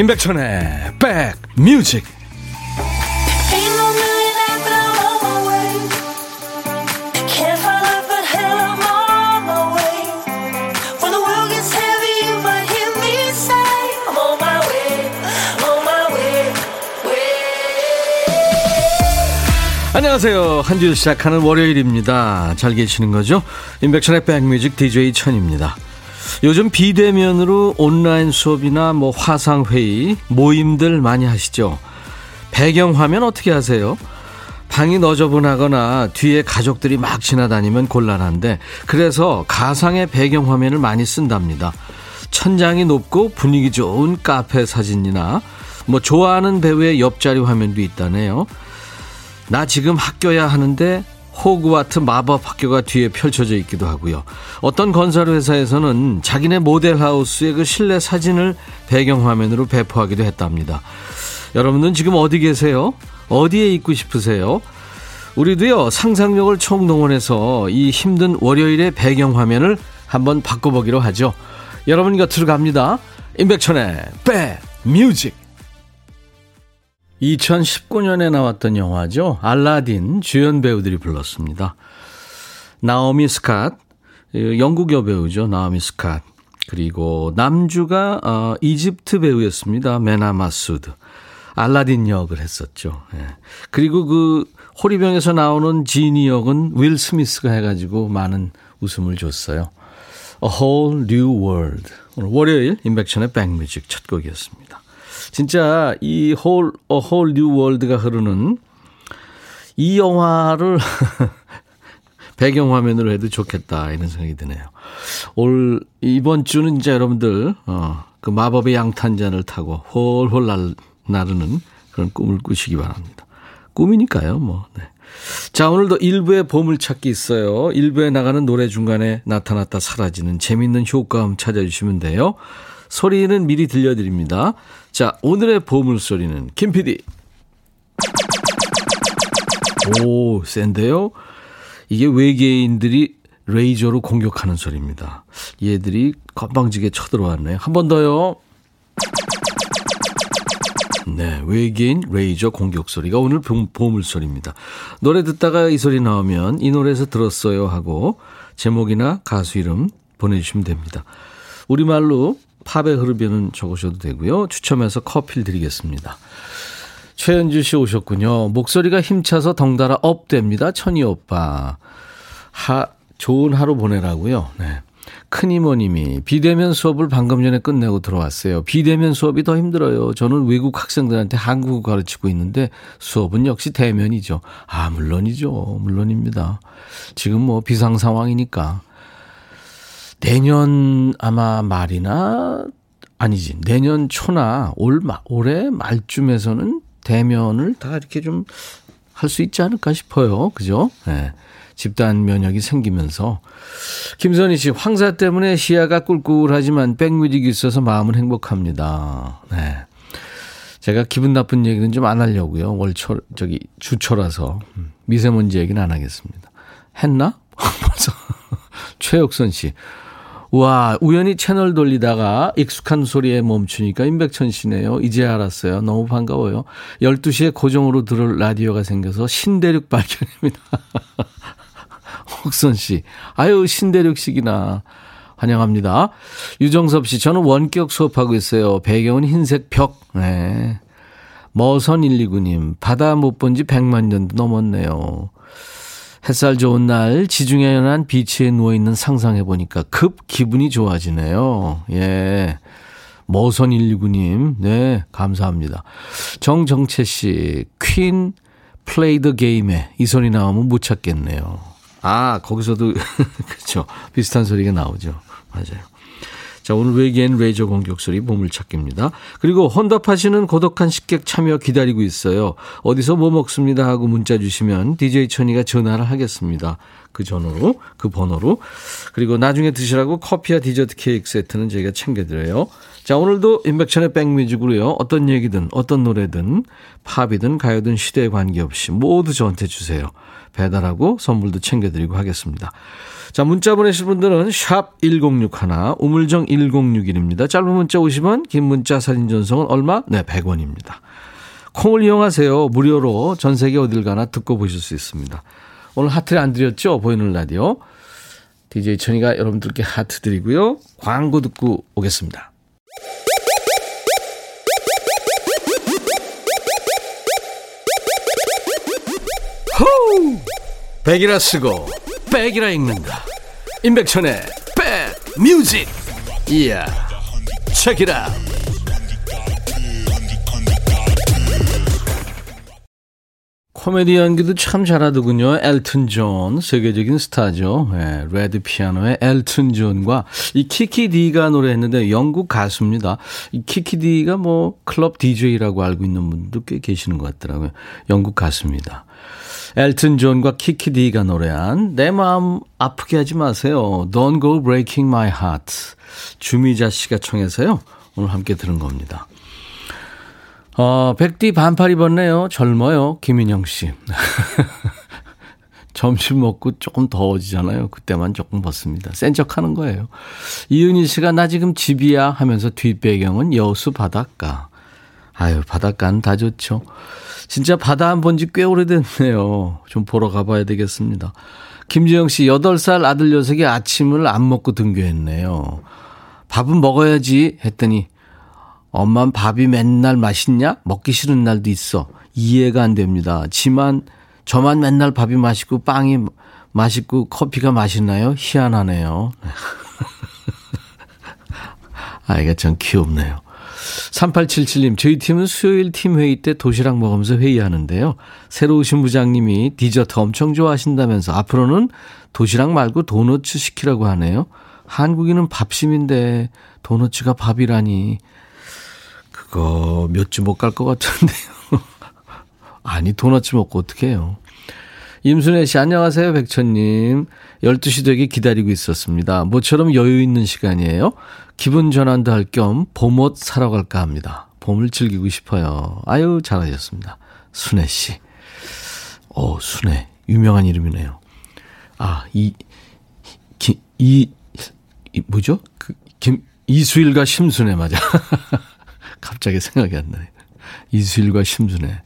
임백천의 백뮤직 안녕하세요. 한주 시작하는 월요일입니다. 잘 계시는 거죠? 임백천의 백뮤직 DJ 천입니다. 요즘 비대면으로 온라인 수업이나 뭐 화상회의, 모임들 많이 하시죠? 배경화면 어떻게 하세요? 방이 너저분하거나 뒤에 가족들이 막 지나다니면 곤란한데 그래서 가상의 배경화면을 많이 쓴답니다. 천장이 높고 분위기 좋은 카페 사진이나 뭐 좋아하는 배우의 옆자리 화면도 있다네요. 나 지금 학교야 하는데 호그와트 마법 학교가 뒤에 펼쳐져 있기도 하고요. 어떤 건설 회사에서는 자기네 모델하우스의 그 실내 사진을 배경화면으로 배포하기도 했답니다. 여러분은 지금 어디 계세요? 어디에 있고 싶으세요? 우리도요, 상상력을 총동원해서 이 힘든 월요일의 배경화면을 한번 바꿔보기로 하죠. 여러분 곁으로 갑니다. 임백천의 백 뮤직 2019년에 나왔던 영화죠. 알라딘 주연 배우들이 불렀습니다. 나오미 스캇, 영국 여배우죠. 나오미 스캇. 그리고 남주가 어, 이집트 배우였습니다. 메나 마수드. 알라딘 역을 했었죠. 예. 그리고 그 호리병에서 나오는 지니 역은 윌 스미스가 해가지고 많은 웃음을 줬어요. A Whole New World. 오늘 월요일 인백션의 백뮤직 첫 곡이었습니다. 진짜 이 whole, 어, whole new world가 흐르는 이 영화를 배경화면으로 해도 좋겠다 이런 생각이 드네요. 올 이번 주는 진짜 여러분들 어, 그 마법의 양탄자를 타고 홀홀 날, 나르는 그런 꿈을 꾸시기 바랍니다. 꿈이니까요, 뭐. 네. 자, 오늘도 일부의 보물찾기 있어요. 일부에 나가는 노래 중간에 나타났다 사라지는 재밌는 효과음 찾아주시면 돼요. 소리는 미리 들려드립니다. 자, 오늘의 보물소리는 김 PD. 오, 센데요? 이게 외계인들이 레이저로 공격하는 소리입니다. 얘들이 건방지게 쳐들어왔네요. 한번 더요. 네, 외계인 레이저 공격 소리가 오늘 보물 소리입니다. 노래 듣다가 이 소리 나오면 이 노래에서 들었어요 하고 제목이나 가수 이름 보내주시면 됩니다. 우리말로 팝의 흐르비는 적으셔도 되고요. 추첨해서 커피를 드리겠습니다. 최현주 씨 오셨군요. 목소리가 힘차서 덩달아 업됩니다. 천희 오빠. 하, 좋은 하루 보내라고요. 네. 큰 이모님이 비대면 수업을 방금 전에 끝내고 들어왔어요. 비대면 수업이 더 힘들어요. 저는 외국 학생들한테 한국어 가르치고 있는데 수업은 역시 대면이죠. 아, 물론이죠. 물론입니다. 지금 뭐 비상 상황이니까. 내년 아마 말이나 아니지 내년 초나 올 올해 말쯤에서는 대면을 다 이렇게 좀 할 수 있지 않을까 싶어요. 그죠? 네. 집단 면역이 생기면서 김선희 씨 황사 때문에 시야가 꿀꿀하지만 백뮤직이 있어서 마음은 행복합니다. 네. 제가 기분 나쁜 얘기는 좀 안 하려고요. 월초 저기 주초라서 미세먼지 얘기는 안 하겠습니다. 했나? 벌써 최혁선 씨. 와, 우연히 채널 돌리다가 익숙한 소리에 멈추니까 임백천 씨네요. 이제 알았어요. 너무 반가워요. 12시에 고정으로 들을 라디오가 생겨서 신대륙 발견입니다. 혹선 씨. 아유, 신대륙식이나. 환영합니다. 유정섭 씨, 저는 원격 수업하고 있어요. 배경은 흰색 벽. 네. 머선 129님, 바다 못 본 지 100만 년도 넘었네요. 햇살 좋은 날 지중해 연안 비치에 누워 있는 상상해 보니까 급 기분이 좋아지네요. 예. 머선 129님, 네, 감사합니다. 정정채 씨, 퀸 플레이 더 게임에 이 소리 나오면 못 찾겠네요. 아, 거기서도, 그렇죠. 비슷한 소리가 나오죠. 맞아요. 자, 오늘 외계인 레이저 공격 소리 보물찾기입니다. 그리고 혼답하시는 고독한 식객 참여 기다리고 있어요. 어디서 뭐 먹습니다 하고 문자 주시면 DJ 천이가 전화를 하겠습니다. 그 전화로, 그 번호로. 그리고 나중에 드시라고 커피와 디저트 케이크 세트는 저희가 챙겨드려요. 자, 오늘도 인백천의 백뮤직으로요. 어떤 얘기든, 어떤 노래든, 팝이든 가요든 시대에 관계없이 모두 저한테 주세요. 배달하고 선물도 챙겨드리고 하겠습니다. 자, 문자 보내실 분들은 샵 1061, 우물정 1061입니다. 짧은 문자 50원, 긴 문자 사진 전송은 얼마? 네, 100원입니다. 콩을 이용하세요. 무료로 전 세계 어딜 가나 듣고 보실 수 있습니다. 오늘 하트를 안 드렸죠? 보이는 라디오. DJ 천이가 여러분들께 하트 드리고요. 광고 듣고 오겠습니다. 호우! 백이라 쓰고 백이라 읽는다. 임백천의 백 뮤직. 이야. 책이라. 코미디 연기도 참 잘하더군요. 엘튼 존, 세계적인 스타죠. 네, Red Piano의 엘튼 존과 이 키키 디가 노래했는데 영국 가수입니다. 이 키키 디가 뭐 클럽 DJ라고 알고 있는 분도 꽤 계시는 것 같더라고요. 영국 가수입니다. 엘튼 존과 키키 디가 노래한 내 마음 아프게 하지 마세요. Don't go breaking my heart. 주미자 씨가 청해서요. 오늘 함께 들은 겁니다. 어, 백디 반팔 입었네요. 젊어요. 김인영 씨. 점심 먹고 조금 더워지잖아요. 그때만 조금 벗습니다. 센 척 하는 거예요. 이은희 씨가 나 지금 집이야 하면서 뒷배경은 여수 바닷가. 아유, 바닷가는 다 좋죠. 진짜 바다 안 본 지 꽤 오래됐네요. 좀 보러 가봐야 되겠습니다. 김지영 씨, 8살 아들 녀석이 아침을 안 먹고 등교했네요. 밥은 먹어야지 했더니 엄만 밥이 맨날 맛있냐? 먹기 싫은 날도 있어. 이해가 안 됩니다. 지만 저만 맨날 밥이 맛있고 빵이 맛있고 커피가 맛있나요? 희한하네요. 아이가 참 귀엽네요. 3877님, 저희 팀은 수요일 팀 회의 때 도시락 먹으면서 회의하는데요. 새로 오신 부장님이 디저트 엄청 좋아하신다면서 앞으로는 도시락 말고 도너츠 시키라고 하네요. 한국인은 밥심인데 도너츠가 밥이라니. 그거 몇 주 못 갈 것 같은데요. 아니, 도넛츠 먹고 어떡해요. 임순애 씨, 안녕하세요, 백천님. 12시 되기 기다리고 있었습니다. 모처럼 여유 있는 시간이에요. 기분 전환도 할 겸 봄옷 사러 갈까 합니다. 봄을 즐기고 싶어요. 아유, 잘하셨습니다. 순애 씨. 어, 순애. 유명한 이름이네요. 아, 이, 기, 이, 이 뭐죠? 그, 김, 이수일과 심순애 맞아. 갑자기 생각이 안 나요. 이수일과 심순애.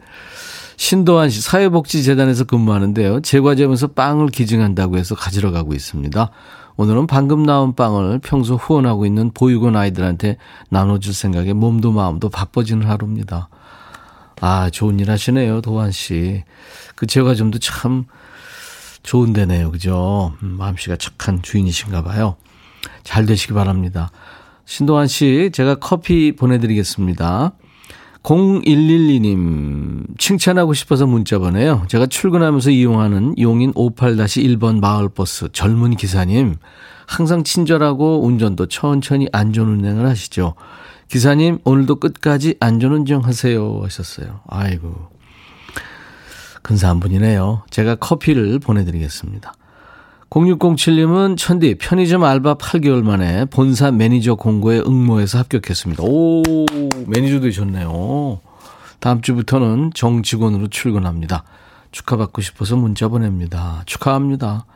신도환 씨 사회복지재단에서 근무하는데요. 제과점에서 빵을 기증한다고 해서 가지러 가고 있습니다. 오늘은 방금 나온 빵을 평소 후원하고 있는 보육원 아이들한테 나눠줄 생각에 몸도 마음도 바빠지는 하루입니다. 아, 좋은 일 하시네요, 도환 씨. 그 제과점도 참 좋은 데네요, 그죠? 음, 마음씨가 착한 주인이신가 봐요. 잘 되시기 바랍니다. 신도환 씨, 제가 커피 보내드리겠습니다. 0112님, 칭찬하고 싶어서 문자 보내요. 제가 출근하면서 이용하는 용인 58-1번 마을버스 젊은 기사님, 항상 친절하고 운전도 천천히 안전운행을 하시죠. 기사님, 오늘도 끝까지 안전운전 하세요. 하셨어요. 아이고. 근사한 분이네요. 제가 커피를 보내드리겠습니다. 0607님은 천디 편의점 알바 8개월 만에 본사 매니저 공고에 응모해서 합격했습니다. 오, 매니저 되셨네요. 다음 주부터는 정직원으로 출근합니다. 축하받고 싶어서 문자 보냅니다. 축하합니다.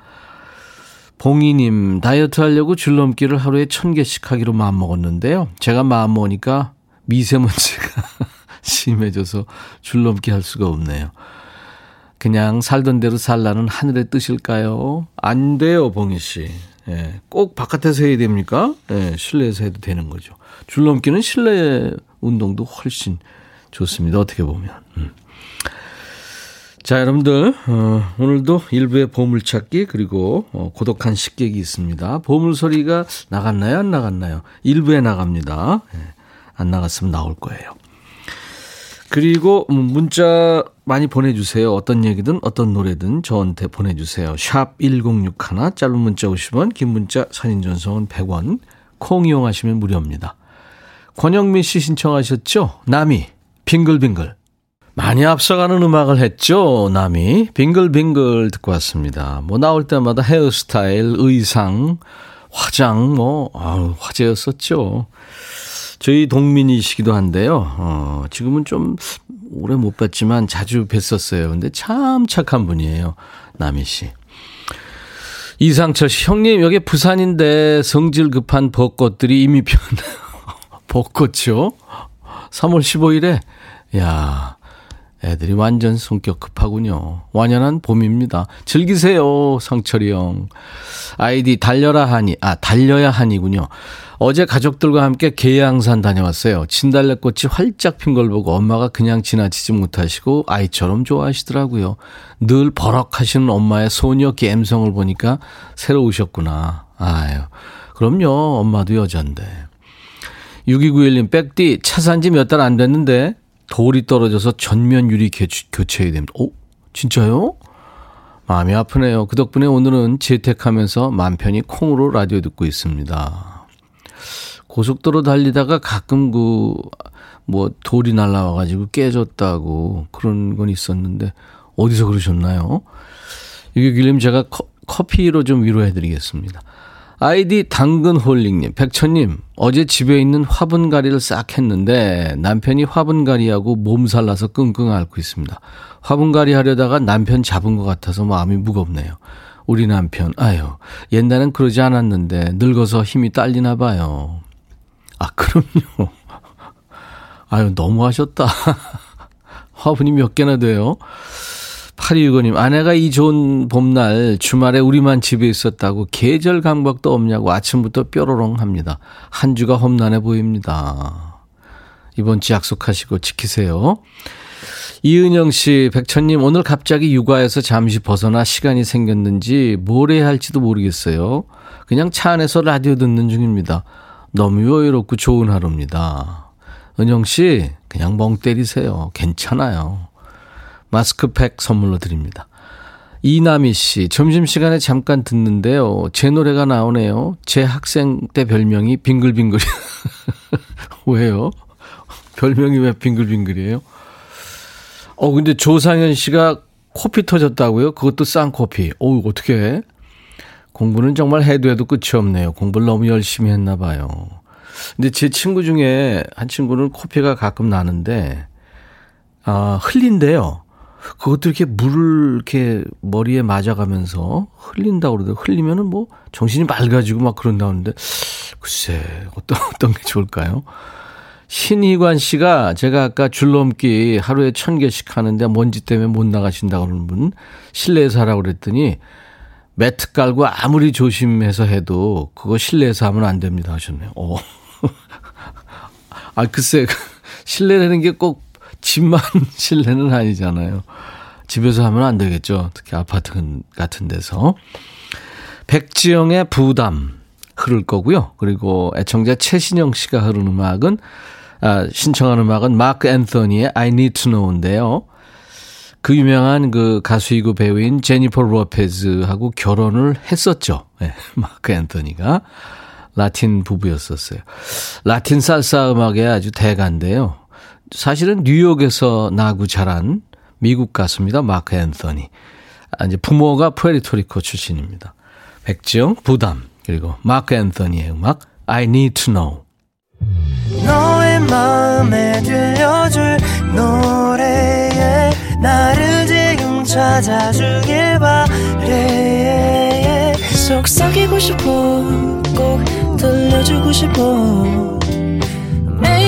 봉이님, 다이어트 하려고 줄넘기를 하루에 1000개씩 하기로 마음먹었는데요. 제가 마음먹으니까 미세먼지가 심해져서 줄넘기 할 수가 없네요. 그냥 살던 대로 살라는 하늘의 뜻일까요? 안 돼요, 봉희 씨. 예, 꼭 바깥에서 해야 됩니까? 예, 실내에서 해도 되는 거죠. 줄넘기는 실내 운동도 훨씬 좋습니다. 어떻게 보면. 음. 자, 여러분들, 어, 오늘도 일부의 보물찾기, 그리고 어, 고독한 식객이 있습니다. 보물소리가 나갔나요? 안 나갔나요? 일부에 나갑니다. 예, 안 나갔으면 나올 거예요. 그리고 문자 많이 보내주세요. 어떤 얘기든 어떤 노래든 저한테 보내주세요. 샵 1061, 짧은 문자 50원, 긴 문자 사진 전송은 100원, 콩 이용하시면 무료입니다. 권영민 씨 신청하셨죠? 나미, 빙글빙글. 많이 앞서가는 음악을 했죠, 나미. 빙글빙글 듣고 왔습니다. 뭐 나올 때마다 헤어스타일, 의상, 화장, 뭐, 아우, 화제였었죠. 저희 동민이시기도 한데요. 어, 지금은 좀 오래 못 뵀지만 자주 뵀었어요. 근데 참 착한 분이에요. 남희 씨. 이상철 씨, 형님, 여기 부산인데 성질 급한 벚꽃들이 이미 피었네요. 벚꽃이요? 3월 15일에? 야 애들이 완전 성격 급하군요. 완연한 봄입니다. 즐기세요, 상철이 형. 아이디 달려라 하니, 아, 달려야 하니군요. 어제 가족들과 함께 계양산 다녀왔어요. 진달래꽃이 활짝 핀 걸 보고 엄마가 그냥 지나치지 못하시고 아이처럼 좋아하시더라고요. 늘 버럭하시는 엄마의 소녀 감성을 보니까 새로우셨구나. 아유, 그럼요. 엄마도 여잔데. 6291님, 백디, 차산 지 몇 달 안 됐는데 돌이 떨어져서 전면 유리 교체해야 됩니다. 오, 진짜요? 마음이 아프네요. 그 덕분에 오늘은 재택하면서 맘 편히 콩으로 라디오 듣고 있습니다. 고속도로 달리다가 가끔 그, 뭐, 돌이 날라와가지고 깨졌다고 그런 건 있었는데, 어디서 그러셨나요? 이게 길님 제가 커피로 좀 위로해드리겠습니다. 아이디 당근홀링님, 백천님, 어제 집에 있는 화분가리를 싹 했는데 남편이 화분가리하고 몸살 나서 끙끙 앓고 있습니다. 화분가리 하려다가 남편 잡은 것 같아서 마음이 무겁네요. 우리 남편, 아유, 옛날엔 그러지 않았는데 늙어서 힘이 딸리나 봐요. 아, 그럼요. 아유, 너무 하셨다. 화분이 몇 개나 돼요? 8265님, 아내가 이 좋은 봄날 주말에 우리만 집에 있었다고 계절 감각도 없냐고 아침부터 뾰로롱 합니다. 한 주가 험난해 보입니다. 이번 주 약속하시고 지키세요. 이은영 씨, 백천님, 오늘 갑자기 육아에서 잠시 벗어나 시간이 생겼는지 뭘 해야 할지도 모르겠어요. 그냥 차 안에서 라디오 듣는 중입니다. 너무 여유롭고 좋은 하루입니다. 은영 씨, 그냥 멍 때리세요. 괜찮아요. 마스크팩 선물로 드립니다. 이남희 씨, 점심시간에 잠깐 듣는데요. 제 노래가 나오네요. 제 학생 때 별명이 빙글빙글. 왜요? 별명이 왜 빙글빙글이에요? 어, 근데 조상현 씨가 코피 터졌다고요? 그것도 쌍코피. 오, 어떻게 공부는 정말 해도 해도 끝이 없네요. 공부를 너무 열심히 했나 봐요. 근데 제 친구 중에 한 친구는 코피가 가끔 나는데, 아, 흘린대요. 그것도 이렇게 물을 이렇게 머리에 맞아가면서 흘린다고 그러더라고요. 흘리면은 뭐 정신이 맑아지고 막 그런다는데 글쎄 어떤 어떤 게 좋을까요? 신희관 씨가 제가 아까 줄넘기 하루에 천 개씩 하는데 먼지 때문에 못 나가신다고 그러는 분 실내에서 하라고 그랬더니 매트 깔고 아무리 조심해서 해도 그거 실내에서 하면 안 됩니다 하셨네요. 어. 아 글쎄 실내라는 게 꼭 집만 실내는 아니잖아요. 집에서 하면 안 되겠죠. 특히 아파트 같은 데서. 백지영의 부담 흐를 거고요. 그리고 애청자 최신영 씨가 흐른 음악은 아, 신청한 음악은 마크 앤서니의 I Need to Know인데요. 그 유명한 그 가수이고 배우인 제니퍼 로페즈하고 결혼을 했었죠. 네, 마크 앤서니가 라틴 부부였었어요. 라틴 살사 음악의 아주 대가인데요. 사실은 뉴욕에서 나고 자란 미국 가수입니다. 마크 앤서니. 아, 이제 부모가 푸에르토리코 출신입니다. 백지영, 부담, 그리고 마크 앤서니의 음악 I Need to Know. 너의 마음에 들려줄 노래에 나를 지금 찾아주길 바래 속삭이고 싶어 꼭 들려주고 싶어 매우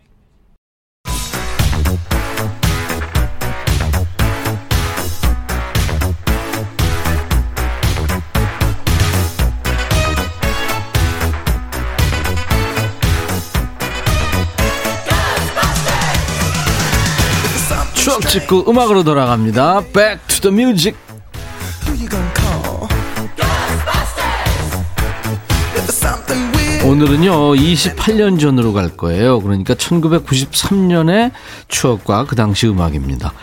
찍고 음악으로 돌아갑니다. Back to the music. 오늘은요, 28년 전으로 갈 거예요. 그러니까 1993년의 추억과 그 당시 음악입니다.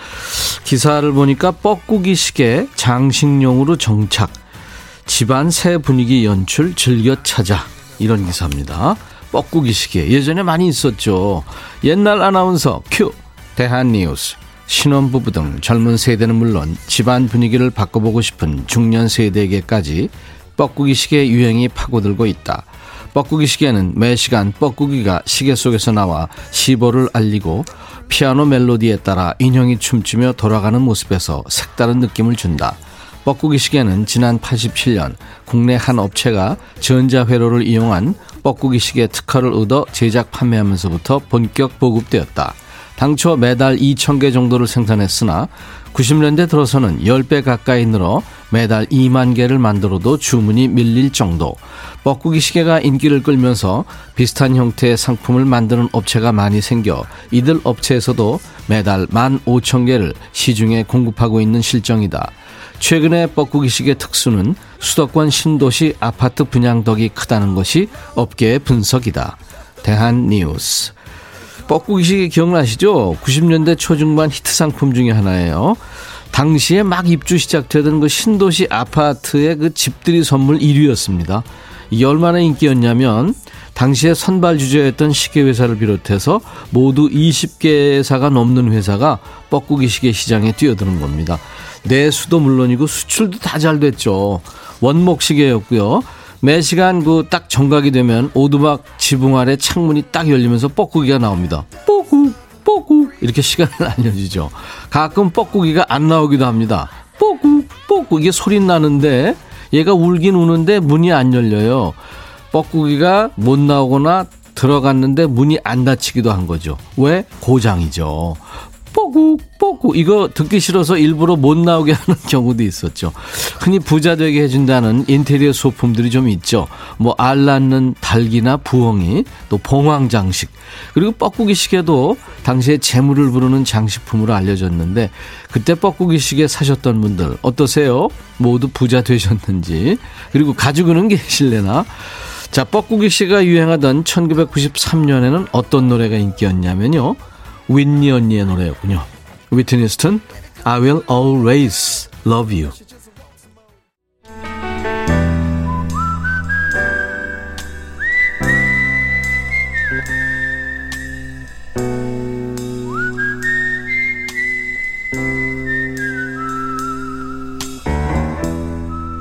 기사를 보니까 뻐꾸기 시계 장식용으로 정착, 집안 새 분위기 연출 즐겨 찾아. 이런 기사입니다. 뻐꾸기 시계. 예전에 많이 있었죠. 옛날 아나운서 큐. 대한뉴스. 신혼부부 등 젊은 세대는 물론 집안 분위기를 바꿔보고 싶은 중년 세대에게까지 뻐꾸기 시계 유행이 파고들고 있다. 뻐꾸기 시계는 매 시간 뻐꾸기가 시계 속에서 나와 시보를 알리고 피아노 멜로디에 따라 인형이 춤추며 돌아가는 모습에서 색다른 느낌을 준다. 뻐꾸기 시계는 지난 87년 국내 한 업체가 전자회로를 이용한 뻐꾸기 시계 특허를 얻어 제작 판매하면서부터 본격 보급되었다. 당초 매달 2,000개 정도를 생산했으나 90년대 들어서는 10배 가까이 늘어 매달 2만 개를 만들어도 주문이 밀릴 정도. 뻐꾸기 시계가 인기를 끌면서 비슷한 형태의 상품을 만드는 업체가 많이 생겨 이들 업체에서도 매달 1만 5천 개를 시중에 공급하고 있는 실정이다. 최근에 뻐꾸기 시계 특수는 수도권 신도시 아파트 분양덕이 크다는 것이 업계의 분석이다. 대한 뉴스. 뻐꾸기 시계 기억나시죠? 90년대 초중반 히트 상품 중에 하나예요. 당시에 막 입주 시작되던 그 신도시 아파트의 그 집들이 선물 1위였습니다. 이게 얼마나 인기였냐면 당시에 선발 주제였던 시계 회사를 비롯해서 모두 20개 회사가 넘는 회사가 뻐꾸기 시계 시장에 뛰어드는 겁니다. 내수도 물론이고 수출도 다 잘 됐죠. 원목 시계였고요. 매 시간 그 딱 정각이 되면 오두막 지붕 아래 창문이 딱 열리면서 뻐꾸기가 나옵니다. 뻐꾸 뻐꾸 이렇게 시간을 알려주죠. 가끔 뻐꾸기가 안 나오기도 합니다. 뻐꾸 뻐꾸 이게 소리 나는데 얘가 울긴 우는데 문이 안 열려요. 뻐꾸기가 못 나오거나 들어갔는데 문이 안 닫히기도 한 거죠. 왜? 고장이죠. 뽀구 뽀구 이거 듣기 싫어서 일부러 못 나오게 하는 경우도 있었죠. 흔히 부자 되게 해준다는 인테리어 소품들이 좀 있죠. 뭐 알 낳는 닭이나 부엉이 또 봉황 장식 그리고 뻐꾸기 시계도 당시에 재물을 부르는 장식품으로 알려졌는데 그때 뻐꾸기 시계 사셨던 분들 어떠세요? 모두 부자 되셨는지 그리고 가지고는 계실래나? 자, 뻐꾸기 씨가 유행하던 1993년에는 어떤 노래가 인기였냐면요. 윈니 언니의 노래였군요. 위트니 스턴, I will always love you.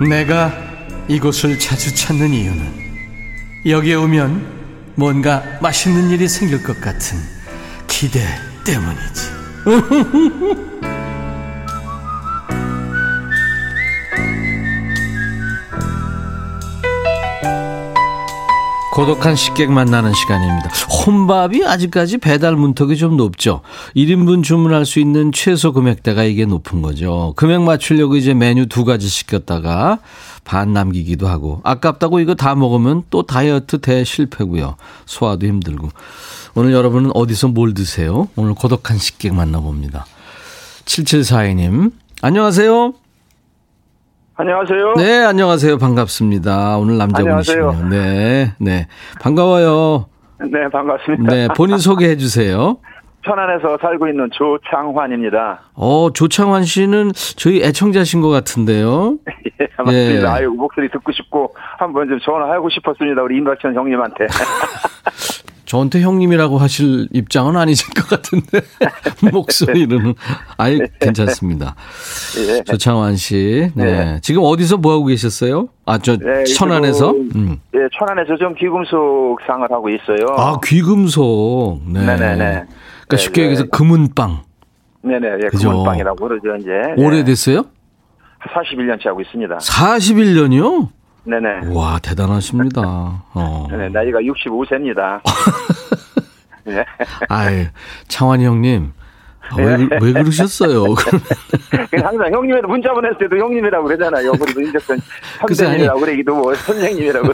내가 이곳을 자주 찾는 이유는 여기에 오면 뭔가 맛있는 일이 생길 것 같은 기대 때문이지. 고독한 식객 만나는 시간입니다. 혼밥이 아직까지 배달 문턱이 좀 높죠. 1인분 주문할 수 있는 최소 금액대가 이게 높은 거죠. 금액 맞추려고 이제 메뉴 두 가지 시켰다가 반 남기기도 하고 아깝다고 이거 다 먹으면 또 다이어트 대 실패고요. 소화도 힘들고. 오늘 여러분은 어디서 뭘 드세요? 오늘 고독한 식객 만나봅니다. 7742님, 안녕하세요. 안녕하세요. 네, 안녕하세요. 반갑습니다. 오늘 남자분이시군요. 네, 네. 반가워요. 네, 반갑습니다. 네, 본인 소개해 주세요. 천안에서 살고 있는 조창환입니다. 어, 조창환 씨는 저희 애청자신 것 같은데요. 예, 맞습니다. 예. 아유, 목소리 듣고 싶고 한번 좀 전화하고 싶었습니다. 우리 임박천 형님한테. 저한테 형님이라고 하실 입장은 아니실 것 같은데 목소리는 아예 괜찮습니다. 예. 조창환 씨, 네. 네. 지금 어디서 뭐 하고 계셨어요? 아저 네, 천안에서? 음. 네, 천안에서 좀 귀금속 상을 하고 있어요. 아 귀금속, 네, 네네네. 그러니까 네, 쉽게 얘기해서 네. 금은빵. 네네, 예, 금은빵이라고 그러죠 이제. 오래됐어요? 41년째 하고 있습니다. 41년이요? 네네. 와, 대단하십니다. 어. 네, 나이가 65세입니다. 네. 아유, 창환이 형님. 아, 왜, 네. 왜 그러셨어요? 항상 형님이라 문자 보냈을 때도 형님이라고 그러잖아요. 그래도 인적선 선생님이라고 그러기도 뭐 선생님이라고.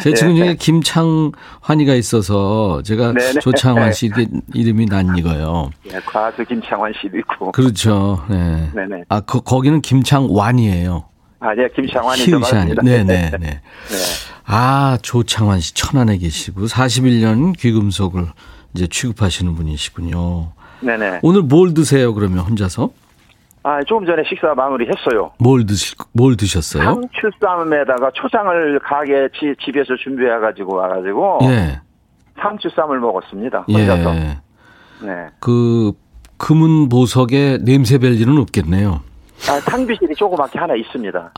제 친구 중에 네. 김창환이가 있어서 제가 네네. 조창환 씨 이름이 난 이거요. 네, 과수 김창환 씨도 있고. 그렇죠. 네. 네네. 아, 그, 거기는 김창완이에요. 아, 네, 김창완이 좀 네네네. 네. 네. 아, 조창환 씨 천안에 계시고 41년 귀금속을 이제 취급하시는 분이시군요. 네 네. 오늘 뭘 드세요, 그러면 혼자서? 아, 조금 전에 식사 마무리 했어요. 뭘 드실, 뭘 드셨어요? 상추쌈에다가 초장을 가게 지, 집에서 준비해 가지고 와 가지고. 예. 상추쌈을 먹었습니다. 혼자서. 예. 네. 그, 금은 보석에 냄새 뵐 일은 없겠네요. 아, 탕비실이 조그맣게 하나 있습니다.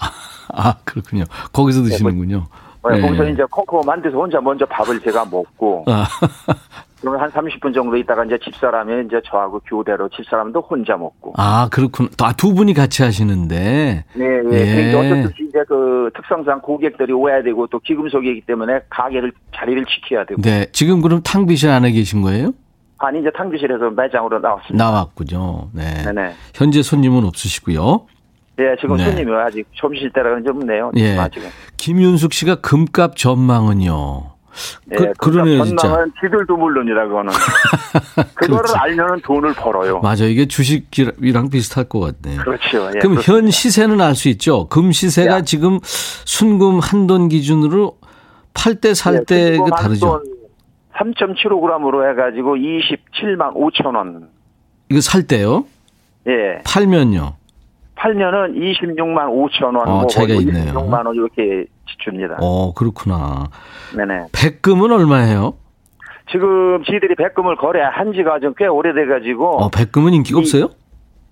아, 그렇군요. 거기서 드시는군요. 네, 예. 거기서 이제 콩콩 만들어서 혼자 먼저 밥을 제가 먹고. 아, 그러면 한 30분 정도 있다가 이제 집사람이 이제 저하고 교대로 집사람도 혼자 먹고. 아, 그렇군. 아, 두 분이 같이 하시는데. 네, 예. 예. 예. 어쨌든 이제 그 특성상 고객들이 오야 되고 또 기금속이기 때문에 가게를 자리를 지켜야 되고. 네. 지금 그럼 탕비실 안에 계신 거예요? 아니 이제 탕비실에서 매장으로 나왔습니다. 나왔군요. 네. 네네. 현재 손님은 없으시고요. 예, 지금 네. 손님이 아직 점심 때라는 좀 없네요. 예. 아직은. 김윤숙 씨가 금값 전망은요. 예, 그, 그러네요, 진짜. 전망은 지들도 모릅니다, 그거는. 그거를. 알면은 돈을 벌어요. 맞아. 이게 주식이랑 비슷할 것 같네요. 그렇죠. 예, 그럼 그렇습니다. 현 시세는 알 수 있죠. 금 시세가 야. 지금 순금 한돈 기준으로 팔 때 살때 예, 그 다르죠. 3.75g으로 해가지고 27만 5천 원. 이거 살 때요? 예. 팔면요. 팔면은 26만 5천 원. 어, 뭐 차이가 있네요. 26만 원 이렇게 지춥니다. 어, 그렇구나. 네네. 백금은 얼마예요? 지금 지들이 백금을 거래한 지가 좀 꽤 오래돼가지고. 어, 백금은 인기가 이- 없어요?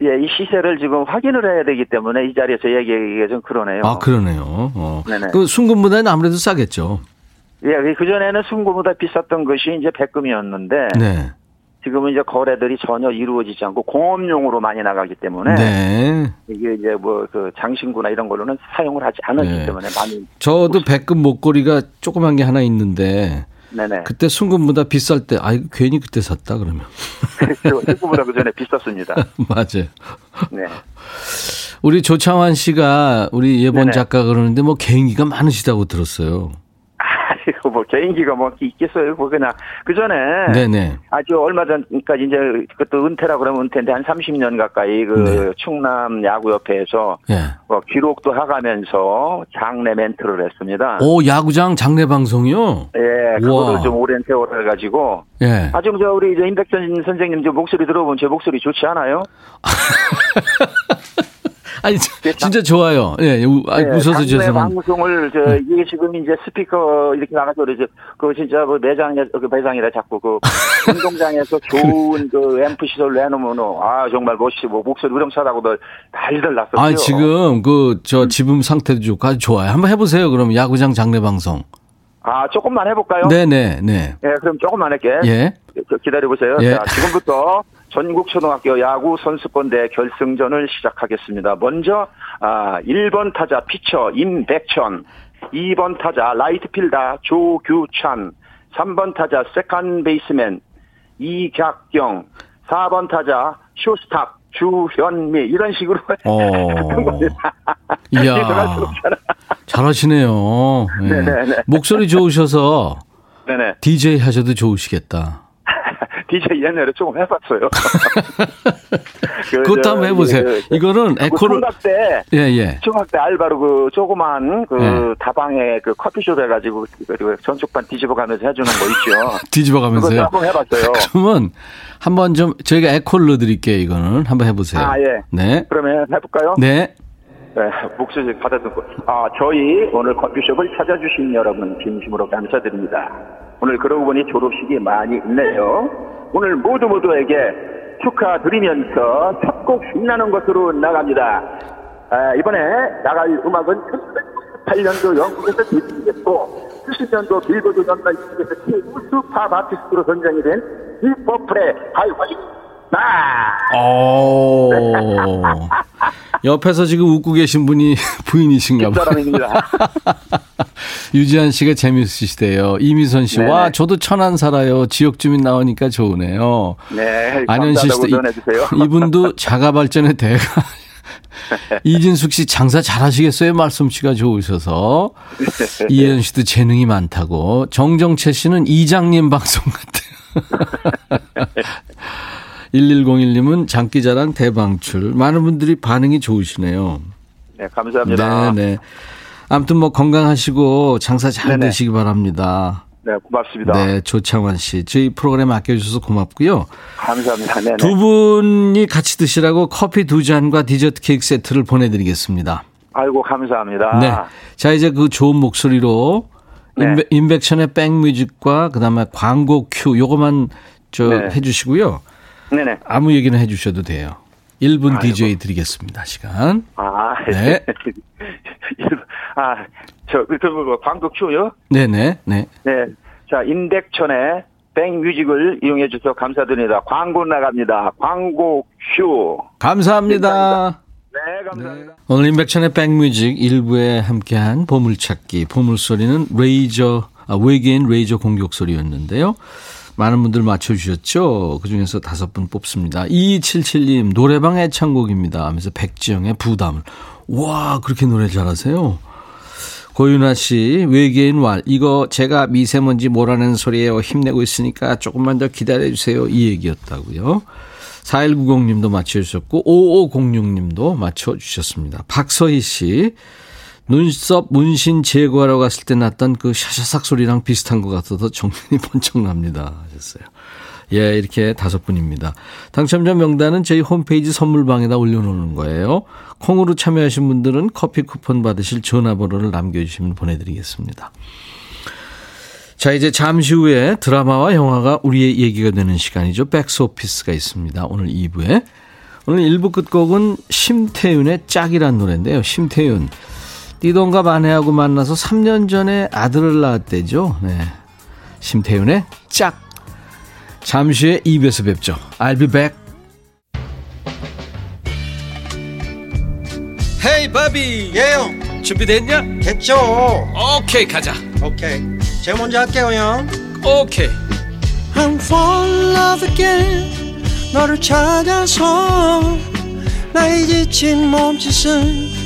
예, 이 시세를 지금 확인을 해야 되기 때문에 이 자리에서 얘기하기가 좀 그러네요. 아, 그러네요. 어. 네네. 그 순금보다는 아무래도 싸겠죠. 예, 그 전에는 순금보다 비쌌던 것이 이제 백금이었는데. 네. 지금은 이제 거래들이 전혀 이루어지지 않고 공업용으로 많이 나가기 때문에. 네. 이게 이제 뭐 그 장신구나 이런 걸로는 사용을 하지 않았기 네. 때문에 많이. 저도 백금 목걸이가 조그만 게 하나 있는데 네네. 그때 순금보다 비쌀 때 아이 괜히 그때 샀다 그러면. 현금보다 그 전에 비쌌습니다. 맞아요. 네. 우리 조창환 씨가 우리 예본 네네. 작가 그러는데 뭐 개인기가 많으시다고 들었어요. 뭐, 개인기가 뭐 있겠어요. 뭐, 그냥. 그 전에. 네네. 아주 얼마 전까지 이제 그것도 은퇴라 그러면 은퇴인데 한 30년 가까이 그 네. 충남 야구협회에서 예. 뭐 기록도 하가면서 장례 멘트를 했습니다. 오 야구장 장례 방송이요. 예. 그거를 좀 오랜 세월을 해가지고. 예. 아, 좀저 우리 이제 임백천 선생님 저 목소리 들어보면 제 목소리 좋지 않아요? 아니 저- 진짜 좋아요. 예. 우, 아, 예, 웃어서 죄송합니다. 방송을 저 이게 지금 이제 스피커 이렇게 나가서 그러죠. 그 진짜 그 매장에 그 매장이라 자꾸 그 운동장에서 좋은 그 앰프 시설 내놓으면 아 정말 멋지고 목소리 우렁차다고들 난리들 났었죠. 아 지금 그 저 지금 상태도 좋고 아주 좋아요. 한번 해보세요. 그럼 야구장 장례 방송. 아 조금만 해볼까요? 네네 네. 예, 그럼 조금만 할게. 예. 기다려 보세요. 예. 자, 지금부터 전국 초등학교 야구 선수권대회 결승전을 시작하겠습니다. 먼저 아 1번 타자 피처 임백천, 2번 타자 라이트필더 조규찬, 3번 타자 second baseman 이각경, 4번 타자 shortstop 주현미 이런 식으로 어. 했던 겁니다. 이야. 잘하시네요. 예. 네네네. 목소리 좋으셔서 네네. DJ 하셔도 좋으시겠다. DJ 옛날에 조금 해봤어요. 그, 그것도 저, 한번 해보세요. 그, 그, 이거는 그 에코를 총각 때 예 예. 중학 때 알바로 그 조그만 그 네. 다방에 그 커피숍 해가지고 그 전축반 뒤집어 가면서 해주는 거 있죠. 뒤집어 가면서요. 한번 해봤어요. 그러면 한번 좀 저희가 에코를 넣어드릴게요. 이거는 한번 해보세요. 아 예. 네. 그러면 해볼까요? 네. 네, 목소리 받아듣고 아 저희 오늘 커피숍을 찾아주신 여러분 진심으로 감사드립니다. 오늘 그러고 보니 졸업식이 많이 있네요. 오늘 모두 모두에게 축하드리면서 첫 곡 신나는 것으로 나갑니다. 아, 이번에 나갈 음악은 1998년도 영국에서 데뷔했고 70년도 빌보드 연말 2에서 최우수 팝 아티스트로 선정이 된 힙버플의 하이와이 나 오. 옆에서 지금 웃고 계신 분이 부인이신가 봐요. 사람입니다. 유지한 씨가 재밌으시대요. 이미선 씨, 네네. 와, 저도 천안 살아요. 지역 주민 나오니까 좋으네요. 네, 안현실 씨도. 이- 이분도 자가 발전의 대가. 이진숙 씨 장사 잘하시겠어요? 말씀씨가 좋으셔서. 이혜연 씨도 재능이 많다고. 정정채 씨는 이장님 방송 같아요. 1101님은 장기자랑 대방출. 많은 분들이 반응이 좋으시네요. 네, 감사합니다. 네, 네. 아무튼 뭐 건강하시고 장사 잘 네네. 되시기 바랍니다. 네, 고맙습니다. 네, 조창환 씨. 저희 프로그램 아껴주셔서 고맙고요. 감사합니다. 네네. 두 분이 같이 드시라고 커피 두 잔과 디저트 케이크 세트를 보내드리겠습니다. 아이고, 감사합니다. 네. 자, 이제 그 좋은 목소리로 네. 임백, 천의 백뮤직과 그 다음에 광고 큐 요거만 저 네. 해주시고요. 네네. 아무 얘기나 해주셔도 돼요. 1분 아이고. DJ 드리겠습니다. 시간. 아, 네. 아, 저, 그, 그, 그, 광고 큐요? 네네, 네. 네. 자, 임백천의 백뮤직을 이용해 주셔서 감사드립니다. 광고 나갑니다. 광고 큐. 감사합니다. 네, 감사합니다. 네. 오늘 임백천의 백뮤직 일부에 함께한 보물찾기, 보물소리는 레이저, 아, 외계인 레이저 공격 소리였는데요. 많은 분들 맞춰주셨죠? 그 중에서 다섯 분 뽑습니다. 2277님, 노래방 애창곡입니다. 하면서 백지영의 부담을. 와, 그렇게 노래 잘하세요? 고윤아 씨, 외계인 왈. 이거 제가 미세먼지 몰아내는 소리예요. 힘내고 있으니까 조금만 더 기다려주세요. 이 얘기였다고요. 4190님도 맞춰주셨고, 5506님도 맞춰주셨습니다. 박서희 씨, 눈썹 문신 제거하러 갔을 때 났던 그 샤샤삭 소리랑 비슷한 것 같아서 정신이 번쩍 납니다. 하셨어요. 예, 이렇게 다섯 분입니다. 당첨자 명단은 저희 홈페이지 선물방에다 올려놓는 거예요. 콩으로 참여하신 분들은 커피 쿠폰 받으실 전화번호를 남겨주시면 보내드리겠습니다. 자, 이제 잠시 후에 드라마와 영화가 우리의 얘기가 되는 시간이죠. 백스오피스가 있습니다. 오늘 2부에. 오늘 1부 끝곡은 심태윤의 짝이란 노래인데요. 심태윤. 띠동갑 아내하고 만나서 3년 전에 아들을 낳았대죠. 네. 심태윤의 짝. 잠시 후에 2부에서 뵙죠. I'll be back. 헤이 바비 예영 준비됐냐? 됐죠 오케이 가자 오케이 제가 먼저 할게요 형 오케이 I'm fall in love again 너를 찾아서 나의 지친 몸짓은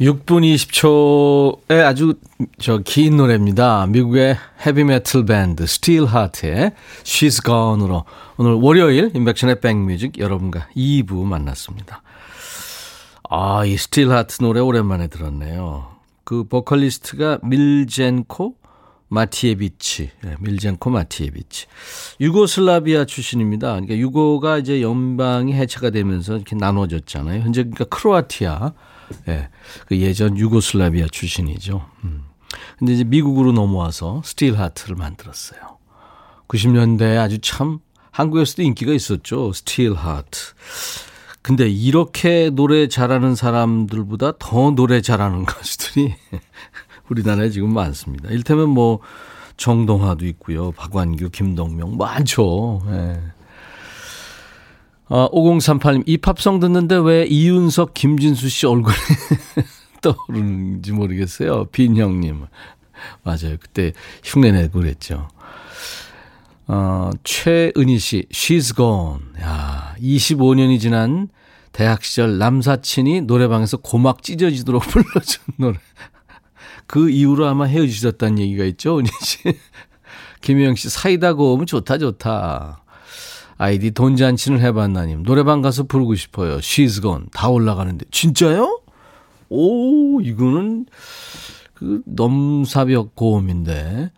(6분 20초의) 아주 저 긴 노래입니다. 미국의 헤비메탈 밴드 스틸 하트의 She's Gone으로 오늘 월요일 임백천의 백뮤직 여러분과 2부 만났습니다. 아, 이 스틸 하트 노래 오랜만에 들었네요. 그 보컬리스트가 밀젠코 마티에비치, 네, 밀젠코 마티에비치. 유고슬라비아 출신입니다. 그러니까 유고가 이제 연방이 해체가 되면서 이렇게 나눠졌잖아요. 현재 그러니까 크로아티아, 예, 네, 그 예전 유고슬라비아 출신이죠. 음. 근데 이제 미국으로 넘어와서 스틸 하트를 만들었어요. 90년대에 아주 참 한국에서도 인기가 있었죠. 스틸 하트. 근데 이렇게 노래 잘하는 사람들보다 더 노래 잘하는 가수들이 우리나라에 지금 많습니다. 일테면 뭐 정동하도 있고요. 박완규, 김동명 많죠. 예. 아, 5038님, 이 팝송 듣는데 왜 이윤석, 김진수 씨 얼굴이 떠오르는지 모르겠어요. 빈형님. 맞아요. 그때 흉내 내고 그랬죠. 어, 최은희 씨, She's Gone. 야, 25년이 지난 대학 시절 남사친이 노래방에서 고막 찢어지도록 불러준 노래. 그 이후로 아마 헤어지셨다는 얘기가 있죠, 은희 씨. 김혜영 씨, 사이다 고음은 좋다, 좋다. 아이디 돈잔치는 해봤나님. 노래방 가서 부르고 싶어요. She's gone. 다 올라가는데. 진짜요? 오, 이거는 그 넘사벽 고음인데.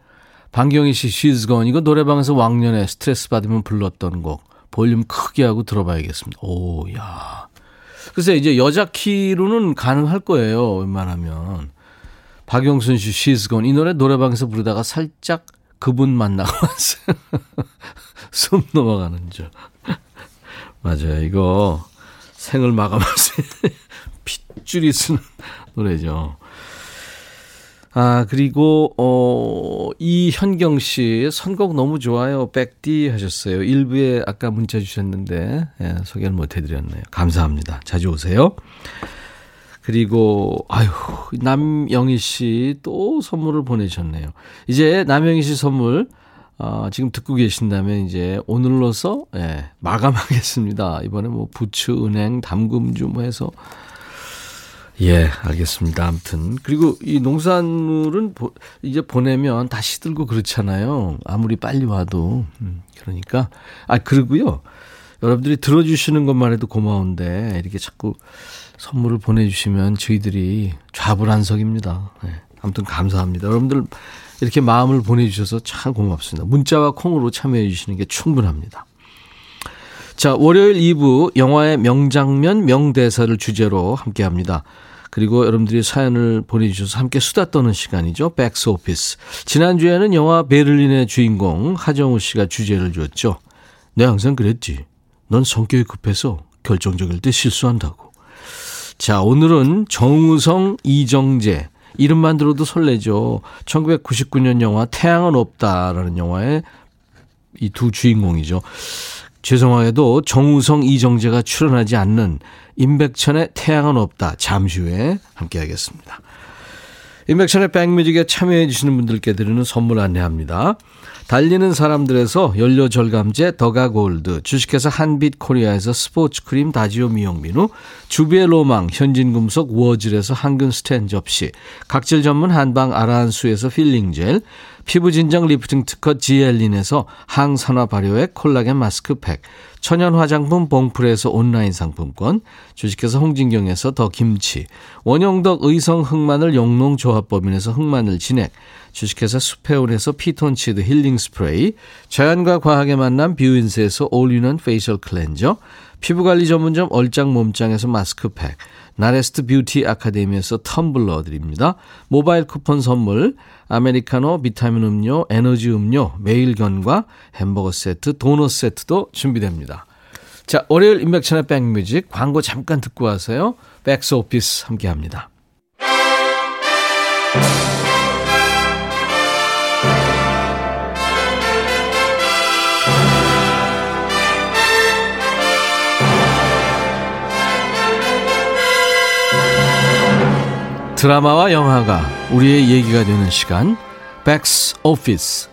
방경희 씨, She's gone. 이거 노래방에서 왕년에 스트레스 받으면 불렀던 곡. 볼륨 크게 하고 들어봐야겠습니다. 오, 야. 글쎄, 이제 여자 키로는 가능할 거예요. 웬만하면. 박영순 씨, She's Gone. 이 노래 노래방에서 부르다가 살짝 그분 만나고 왔어요. 숨 넘어가는 줄. 맞아요. 이거 생을 마감하면서 핏줄이 쓰는 노래죠. 아, 그리고, 어, 이현경 씨, 선곡 너무 좋아요. 백디 하셨어요. 일부에 아까 문자 주셨는데, 예, 소개를 못 해드렸네요. 감사합니다. 자주 오세요. 그리고, 아유, 남영희 씨 또 선물을 보내셨네요. 이제 남영희 씨 선물, 어, 지금 듣고 계신다면 이제 오늘로서 예, 마감하겠습니다. 이번에 뭐 부츠, 은행, 담금주 뭐 해서 예, 알겠습니다. 아무튼 그리고 이 농산물은 보, 이제 보내면 다시 들고 그렇잖아요. 아무리 빨리 와도 음, 그러니까 아 그리고요. 여러분들이 들어주시는 것만 해도 고마운데 이렇게 자꾸 선물을 보내주시면 저희들이 좌불안석입니다. 네. 아무튼 감사합니다. 여러분들 이렇게 마음을 보내주셔서 참 고맙습니다. 문자와 콩으로 참여해 주시는 게 충분합니다. 자, 월요일 2부 영화의 명장면, 명대사를 주제로 함께 합니다. 그리고 여러분들이 사연을 보내주셔서 함께 수다 떠는 시간이죠. 백스 오피스. 지난주에는 영화 베를린의 주인공 하정우 씨가 주제를 줬죠. 내가 항상 그랬지. 넌 성격이 급해서 결정적일 때 실수한다고. 자, 오늘은 정우성, 이정재. 이름만 들어도 설레죠. 1999년 영화 태양은 없다라는 영화의 이 두 주인공이죠. 죄송하게도 정우성, 이정재가 출연하지 않는 임백천의 태양은 없다. 잠시 후에 함께 하겠습니다. 임백천의 백뮤직에 참여해 주시는 분들께 드리는 선물 안내합니다. 달리는 사람들에서 연료절감제 더가골드, 주식회사 한빛코리아에서 스포츠크림 다지오 미용비누, 주부의 로망 현진금속 워즐에서 항균 스텐 접시, 각질 전문 한방 아라한수에서 필링젤, 피부진정 리프팅 특허 지엘린에서 항산화 발효액 콜라겐 마스크팩, 천연 화장품 봉풀에서 온라인 상품권, 주식회사 홍진경에서 더 김치, 원형덕 의성 흑마늘 영농조합법인에서 흑마늘 진액, 주식회사 수페온에서 피톤치드 힐링 스프레이, 자연과 과학의 만남 뷰인스에서 올리는 facial cleanser, 피부관리 전문점 얼짱 몸짱에서 마스크팩, 나레스트 뷰티 아카데미에서 텀블러 드립니다. 모바일 쿠폰 선물, 아메리카노, 비타민 음료, 에너지 음료, 매일견과 햄버거 세트, 도넛 세트도 준비됩니다. 자, 월요일 임백천의 백뮤직 광고 잠깐 듣고 와서요. 백스 오피스 함께 합니다. 드라마와 영화가 우리의 얘기가 되는 시간 백스 오피스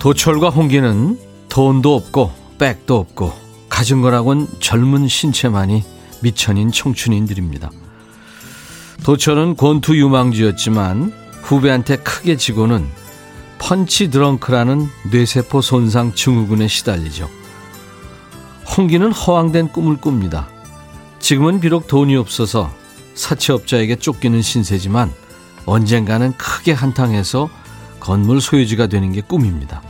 도철과 홍기는 돈도 없고 백도 없고 가진 거라곤 젊은 신체만이 미천인 청춘인들입니다. 도철은 권투 유망주였지만 후배한테 크게 지고는 펀치 드렁크라는 뇌세포 손상 증후군에 시달리죠. 홍기는 허황된 꿈을 꿉니다. 지금은 비록 돈이 없어서 사채업자에게 쫓기는 신세지만 언젠가는 크게 한탕해서 건물 소유주가 되는 게 꿈입니다.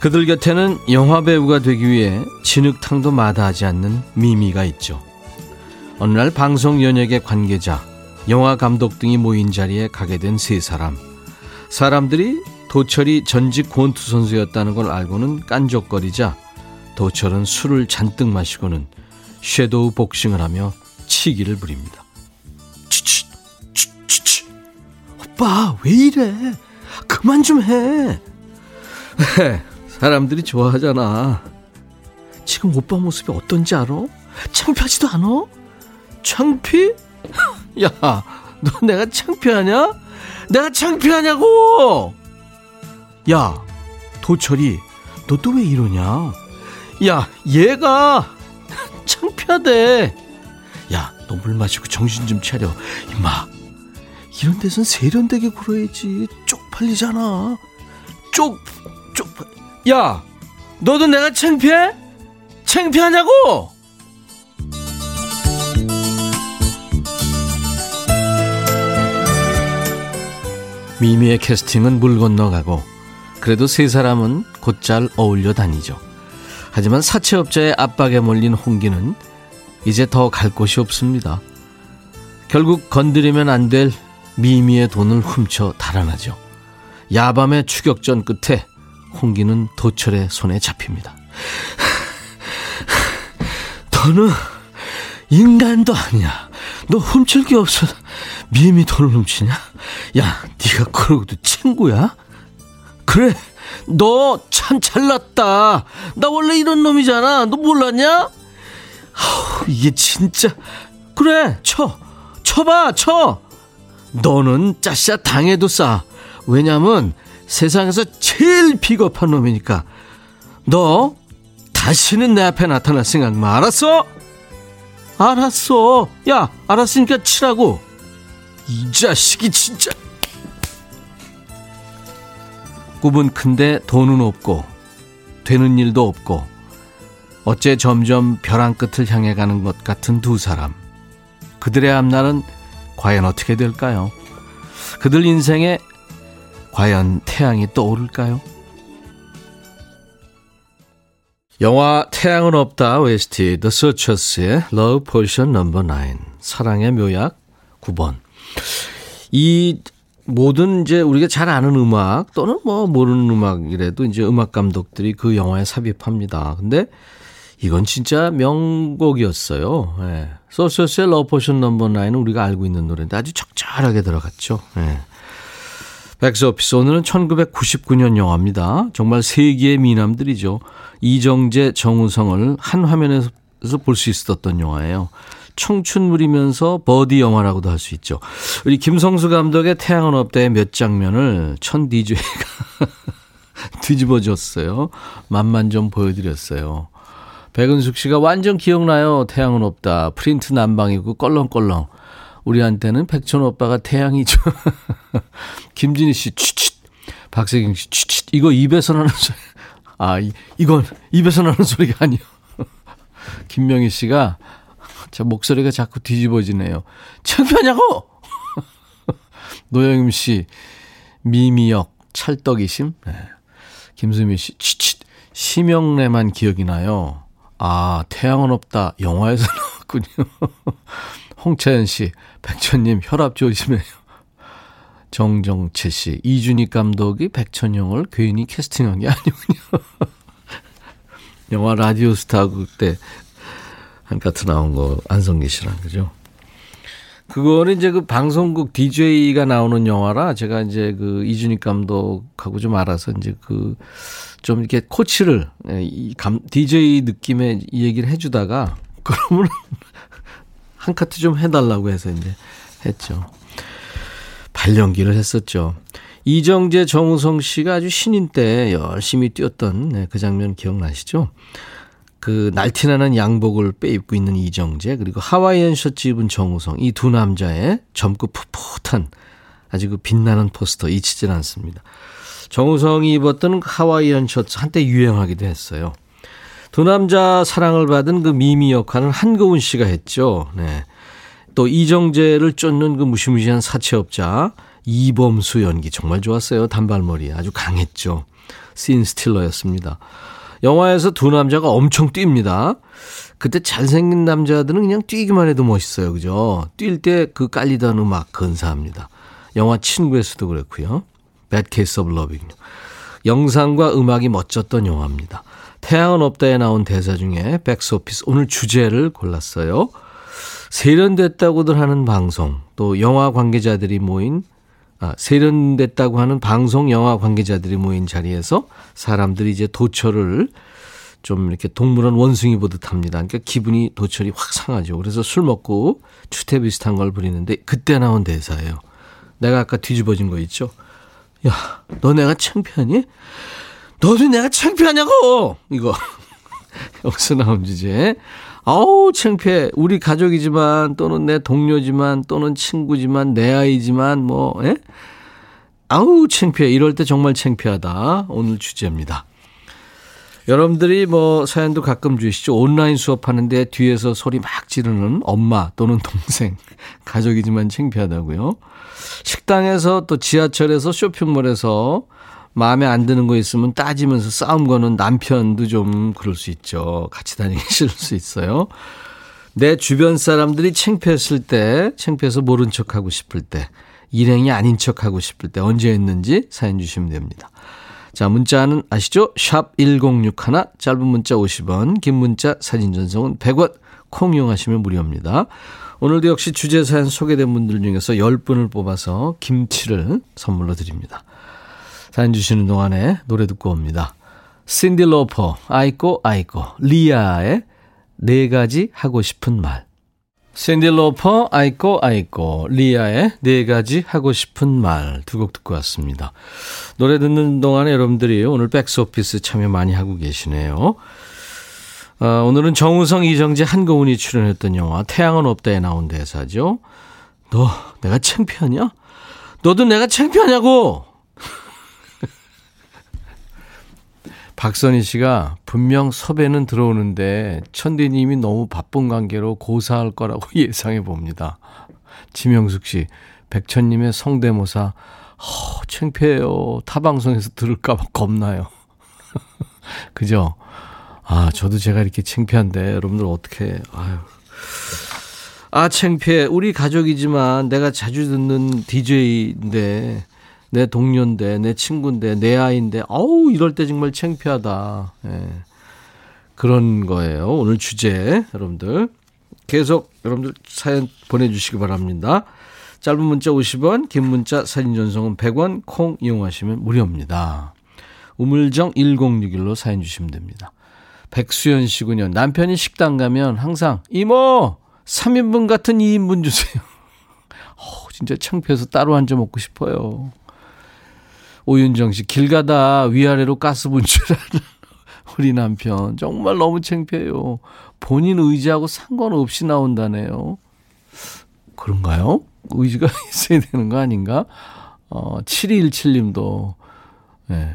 그들 곁에는 영화 배우가 되기 위해 진흙탕도 마다하지 않는 미미가 있죠. 어느 날 방송 연예계 관계자 영화 감독 등이 모인 자리에 가게 된 세 사람. 사람들이 도철이 전직 권투 선수였다는 걸 알고는 깐족거리자 도철은 술을 잔뜩 마시고는 섀도우 복싱을 하며 치기를 부립니다. 치치, 치치, 오빠 왜 이래? 그만 좀 해. 사람들이 좋아하잖아. 지금 오빠 모습이 어떤지 알아? 창피하지도 않아? 창피? 야, 너 내가 창피하냐? 내가 창피하냐고! 야, 도철이, 너 또 왜 이러냐? 야, 얘가 창피하대. 야, 너 물 마시고 정신 좀 차려. 임마, 이런 데선 세련되게 굴어야지. 쪽팔리잖아. 쪽, 쪽, 야, 너도 내가 창피해? 창피하냐고? 미미의 캐스팅은 물 건너가고 그래도 세 사람은 곧잘 어울려 다니죠. 하지만 사채업자의 압박에 몰린 홍기는 이제 더 갈 곳이 없습니다. 결국 건드리면 안 될 미미의 돈을 훔쳐 달아나죠. 야밤의 추격전 끝에 홍기는 도철의 손에 잡힙니다. 너는 인간도 아니야. 너 훔칠 게 없어. 미미 돈을 훔치냐? 야, 네가 그러고도 친구야? 그래, 너 참 잘났다. 나 원래 이런 놈이잖아. 너 몰랐냐? 아우, 이게 진짜. 그래, 쳐. 쳐봐, 쳐. 너는 짜샤 당해도 싸. 왜냐면 세상에서 제일 비겁한 놈이니까. 너 다시는 내 앞에 나타날 생각 마. 알았어? 알았어. 야, 알았으니까 치라고. 이 자식이 진짜. 꿈은 큰데 돈은 없고 되는 일도 없고 어째 점점 벼랑 끝을 향해 가는 것 같은 두 사람. 그들의 앞날은 과연 어떻게 될까요? 그들 인생에 과연 태양이 떠오를까요? 영화 태양은 없다 OST The Searchers의 Love Potion No. 9 사랑의 묘약 9번 이 모든 이제 우리가 잘 아는 음악 또는 뭐 모르는 음악이라도 이제 음악 감독들이 그 영화에 삽입합니다. 근데 이건 진짜 명곡이었어요. 예. Searchers의 Love Potion Number Nine은 우리가 알고 있는 노래인데 아주 적절하게 들어갔죠. 예. 백스오피스 오늘은 1999년 영화입니다. 정말 세기의 미남들이죠. 이정재, 정우성을 한 화면에서 볼 수 있었던 영화예요. 청춘물이면서 버디 영화라고도 할 수 있죠. 우리 김성수 감독의 태양은 없다의 몇 장면을 천 DJ가 뒤집어 줬어요. 맛만 좀 보여드렸어요. 백은숙 씨가 완전 기억나요. 태양은 없다. 프린트 난방이고 껄렁껄렁. 우리한테는 백천 오빠가 태양이죠. 김진희 씨, 취칫. 박세경 씨, 취칫. 이거 입에서 나는 소리. 아, 이, 이건 입에서 나는 소리가 아니요. 김명희 씨가 제 목소리가 자꾸 뒤집어지네요. 창피하냐고! 노영임 씨, 미미역, 찰떡이심. 네. 김수미 씨, 취칫. 심영래만 기억이 나요. 아, 태양은 없다. 영화에서 나왔군요. 홍채연 씨, 백천님 혈압 조심해요. 정정채 씨, 이준익 감독이 백천 형을 괜히 캐스팅한 게 아니군요. 영화 라디오 스타 그때 한 커트 나온 거 안성기 씨랑 그죠? 그거는 이제 그 방송국 DJ가 나오는 영화라 제가 이제 그 이준익 감독하고 좀 알아서 이제 그 좀 이렇게 코치를 예, 이 감, DJ 느낌의 이 얘기를 해주다가 그러면 한 카트 좀 해달라고 해서 이제 했죠. 발연기를 했었죠. 이정재, 정우성 씨가 아주 신인 때 열심히 뛰었던 네, 그 장면 기억나시죠? 그 날티나는 양복을 빼입고 있는 이정재 그리고 하와이안 셔츠 입은 정우성 이 두 남자의 젊고 풋풋한 아주 그 빛나는 포스터 잊히질 않습니다. 정우성이 입었던 하와이안 셔츠 한때 유행하기도 했어요. 두 남자 사랑을 받은 그 미미 역할은 한거운 씨가 했죠. 네. 또 이정재를 쫓는 그 무시무시한 사채업자 이범수 연기 정말 좋았어요. 단발머리 아주 강했죠. 씬 스틸러였습니다. 영화에서 두 남자가 엄청 뜁니다. 그때 잘생긴 남자들은 그냥 뛰기만 해도 멋있어요. 그죠? 뛸 때 그 깔리던 음악 근사합니다. 영화 친구에서도 그렇고요. Bad Case of Loving. 영상과 음악이 멋졌던 영화입니다. 태양은 없다에 나온 대사 중에 백스오피스 오늘 주제를 골랐어요. 세련됐다고들 하는 방송, 또 영화 관계자들이 모인 아, 세련됐다고 하는 방송 영화 관계자들이 모인 자리에서 사람들이 이제 도철을 좀 이렇게 동물원 원숭이 보듯 합니다. 그러니까 기분이 도철이 확 상하죠. 그래서 술 먹고 추태 비슷한 걸 부리는데 그때 나온 대사예요. 내가 아까 뒤집어진 거 있죠? 야, 너 내가 창피하니? 너도 내가 창피하냐고! 이거. 여기서 나온 주제. 아우, 창피해. 우리 가족이지만, 또는 내 동료지만, 또는 친구지만, 내 아이지만, 뭐, 예? 아우, 창피해. 이럴 때 정말 창피하다. 오늘 주제입니다. 여러분들이 뭐 사연도 가끔 주시죠. 온라인 수업하는데 뒤에서 소리 막 지르는 엄마 또는 동생. 가족이지만 창피하다고요. 식당에서 또 지하철에서 쇼핑몰에서 마음에 안 드는 거 있으면 따지면서 싸움 거는 남편도 좀 그럴 수 있죠. 같이 다니기 싫을 수 있어요. 내 주변 사람들이 창피했을 때, 창피해서 모른 척 하고 싶을 때, 일행이 아닌 척 하고 싶을 때 언제 했는지 사연 주시면 됩니다. 자, 문자는 아시죠? 샵 1061, 짧은 문자 50원, 긴 문자 사진 전송은 100원, 콩 이용하시면 무료입니다. 오늘도 역시 주제 사연 소개된 분들 중에서 10분을 뽑아서 김치를 선물로 드립니다. 사연 주시는 동안에 노래 듣고 옵니다. 신디 로퍼, Iko, Iko, 리아의 네 가지 하고 싶은 말. 신디 로퍼, Iko, Iko, 리아의 네 가지 하고 싶은 말 두 곡 듣고 왔습니다. 노래 듣는 동안에 여러분들이 오늘 백스오피스 참여 많이 하고 계시네요. 어, 오늘은 정우성, 이정재, 한고은이 출연했던 영화 태양은 없다에 나온 대사죠. 너 내가 창피하냐? 너도 내가 창피하냐고! 박선희 씨가 분명 섭외는 들어오는데 천디님이 너무 바쁜 관계로 고사할 거라고 예상해 봅니다. 지명숙 씨, 백천님의 성대모사, 허, 창피해요. 타 방송에서 들을까봐 겁나요. 그죠? 아, 저도 제가 이렇게 창피한데 여러분들 어떻게, 아유. 아, 창피해. 우리 가족이지만 내가 자주 듣는 DJ인데 내 동료인데, 내 친구인데, 내 아이인데, 어우, 이럴 때 정말 창피하다. 예. 그런 거예요. 오늘 주제, 여러분들. 계속 여러분들 사연 보내주시기 바랍니다. 짧은 문자 50원, 긴 문자 사진 전송은 100원, 콩 이용하시면 무료입니다. 우물정 1061로 사연 주시면 됩니다. 백수연 씨군요. 남편이 식당 가면 항상 이모 3인분 같은 2인분 주세요. 어, 진짜 창피해서 따로 앉아 먹고 싶어요. 오윤정 씨, 길 가다 위아래로 가스 분출하는 우리 남편. 정말 너무 창피해요. 본인 의지하고 상관없이 나온다네요. 그런가요? 의지가 있어야 되는 거 아닌가? 어, 7217님도, 예. 네.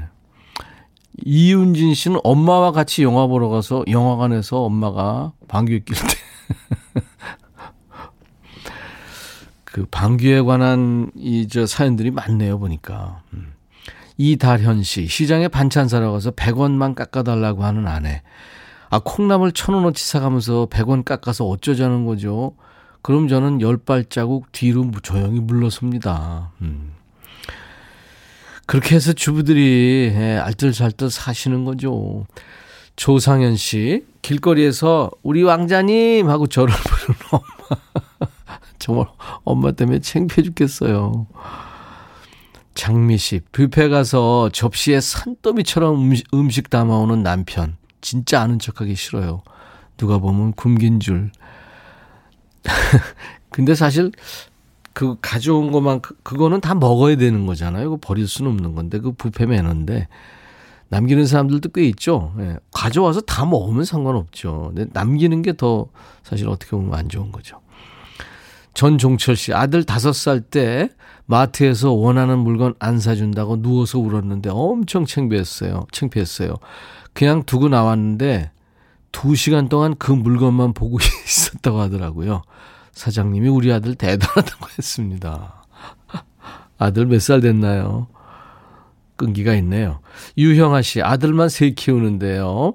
이윤진 씨는 엄마와 같이 영화 보러 가서 영화관에서 엄마가 방귀에 낄 때. 그 방귀에 관한 이 저 사연들이 많네요, 보니까. 음. 이달현 씨, 시장에 반찬 사러 가서 100원만 깎아달라고 하는 아내. 아, 콩나물 천 원어치 사가면서 100원 깎아서 어쩌자는 거죠? 그럼 저는 열 발자국 뒤로 조용히 물러섭니다. 음. 그렇게 해서 주부들이 예, 알뜰살뜰 사시는 거죠. 조상현 씨, 길거리에서 우리 왕자님 하고 저를 부르는 엄마. 정말 엄마 때문에 창피해 죽겠어요. 장미 씨, 뷔페 가서 접시에 산더미처럼 음식, 음식 담아오는 남편. 진짜 아는 척하기 싫어요. 누가 보면 굶긴 줄. 근데 사실 그 가져온 것만 그, 그거는 다 먹어야 되는 거잖아요. 그 버릴 수는 없는 건데 그 뷔페 매너인데 남기는 사람들도 꽤 있죠. 예. 가져와서 다 먹으면 상관없죠. 근데 남기는 게 더 사실 어떻게 보면 안 좋은 거죠. 전종철 씨 아들 다섯 살 때 마트에서 원하는 물건 안 사준다고 누워서 울었는데 엄청 창피했어요. 창피했어요. 그냥 두고 나왔는데 두 시간 동안 그 물건만 보고 있었다고 하더라고요. 사장님이 우리 아들 대단하다고 했습니다. 아들 몇 살 됐나요? 끈기가 있네요. 유형아 씨, 아들만 세 키우는데요.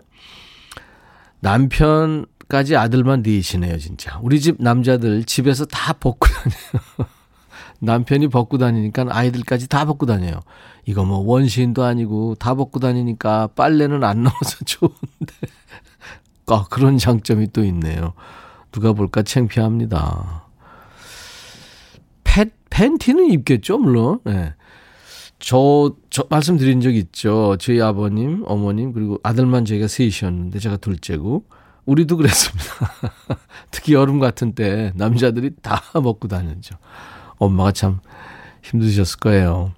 남편까지 아들만 넷이네요, 진짜. 우리 집 남자들 집에서 다 벗고 다녀요. 남편이 벗고 다니니까 아이들까지 다 벗고 다녀요. 이거 뭐 원시인도 아니고 다 벗고 다니니까 빨래는 안 나와서 좋은데. 아, 그런 장점이 또 있네요. 누가 볼까 창피합니다. 팬, 팬티는 입겠죠, 물론. 네. 저, 저, 말씀드린 적 있죠. 저희 아버님, 어머님, 그리고 아들만 저희가 셋이었는데, 제가 둘째고, 우리도 그랬습니다. 특히 여름 같은 때, 남자들이 다 먹고 다녔죠. 엄마가 참 힘드셨을 거예요.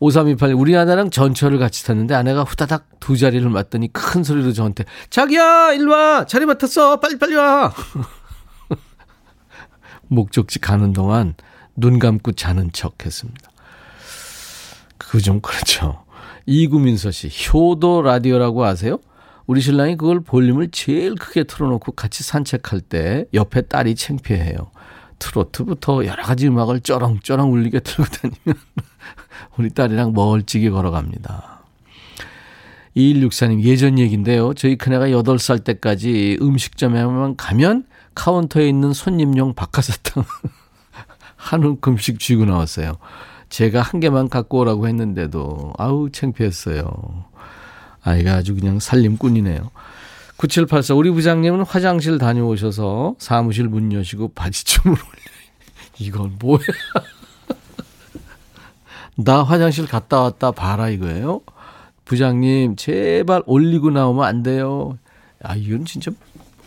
5328, 우리 아내랑 전철을 같이 탔는데 아내가 후다닥 두 자리를 맞더니 큰 소리로 저한테, 자기야, 일로 와! 자리 맡았어! 빨리, 빨리 와! 목적지 가는 동안 눈 감고 자는 척 했습니다. 그거 좀 그렇죠. 이구민서 씨, 효도 라디오라고 아세요? 우리 신랑이 그걸 볼륨을 제일 크게 틀어놓고 같이 산책할 때 옆에 딸이 창피해요. 트로트부터 여러 가지 음악을 쩌렁쩌렁 울리게 틀고 다니면 우리 딸이랑 멀찍이 걸어갑니다. 2164님 예전 얘기인데요. 저희 큰애가 8살 때까지 음식점에만 가면 카운터에 있는 손님용 박하사탕 한 움큼씩 쥐고 나왔어요. 제가 한 개만 갖고 오라고 했는데도 아우 창피했어요. 아이가 아주 그냥 살림꾼이네요. 9784 우리 부장님은 화장실 다녀오셔서 사무실 문 여시고 바지춤을 올려. 이건 뭐야? 나 화장실 갔다 왔다 봐라 이거예요. 부장님, 제발 올리고 나오면 안 돼요. 아, 이건 진짜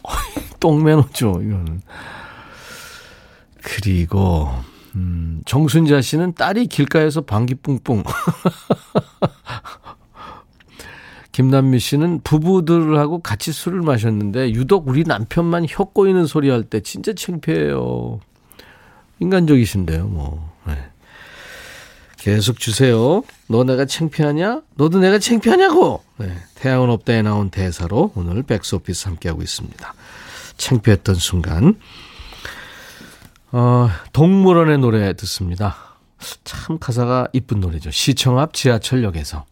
똥매너죠, 이거는. 그리고, 음, 정순자 씨는 딸이 길가에서 방귀 뿡뿡. 김남미 씨는 부부들하고 같이 술을 마셨는데 유독 우리 남편만 혀 꼬이는 소리 할 때 진짜 창피해요. 인간적이신데요, 뭐. 네. 계속 주세요. 너 내가 창피하냐? 너도 내가 창피하냐고. 네. 태양은 없다에 나온 대사로 오늘 백스오피스 함께하고 있습니다. 창피했던 순간. 어, 동물원의 노래 듣습니다. 참 가사가 이쁜 노래죠. 시청 앞 지하철역에서.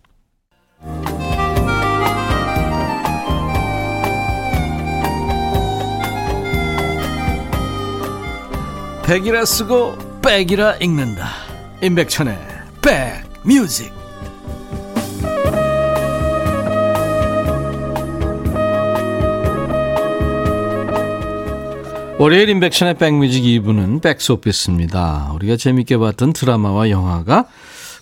백이라 쓰고 백이라 읽는다. 임백천의 백뮤직. 월요일 인백션의 백뮤직 2부는 백소피스입니다. 우리가 재밌게 봤던 드라마와 영화가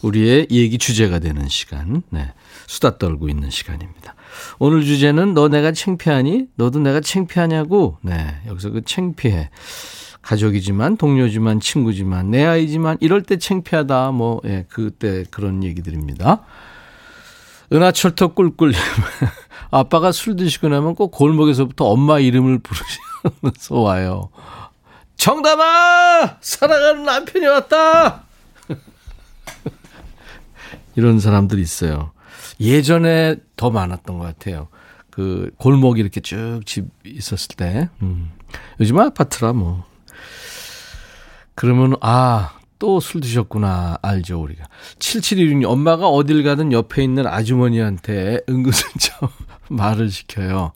우리의 얘기 주제가 되는 시간, 네, 수다 떨고 있는 시간입니다. 오늘 주제는 너 내가 창피하니? 너도 내가 창피하냐고? 네, 여기서 그 창피해. 가족이지만 동료지만 친구지만 내 아이지만 이럴 때 창피하다 뭐 예, 그때 그런 얘기들입니다. 은하철도 꿀꿀 아빠가 술 드시고 나면 꼭 골목에서부터 엄마 이름을 부르시면서 와요. 정답아! 사랑하는 남편이 왔다! 이런 사람들이 있어요. 예전에 더 많았던 것 같아요. 그 골목이 이렇게 쭉 집 있었을 때. 음. 요즘은 아파트라 뭐. 그러면 아, 또 술 드셨구나. 알죠, 우리가. 7716님, 엄마가 어딜 가든 옆에 있는 아주머니한테 은근슬쩍 말을 시켜요.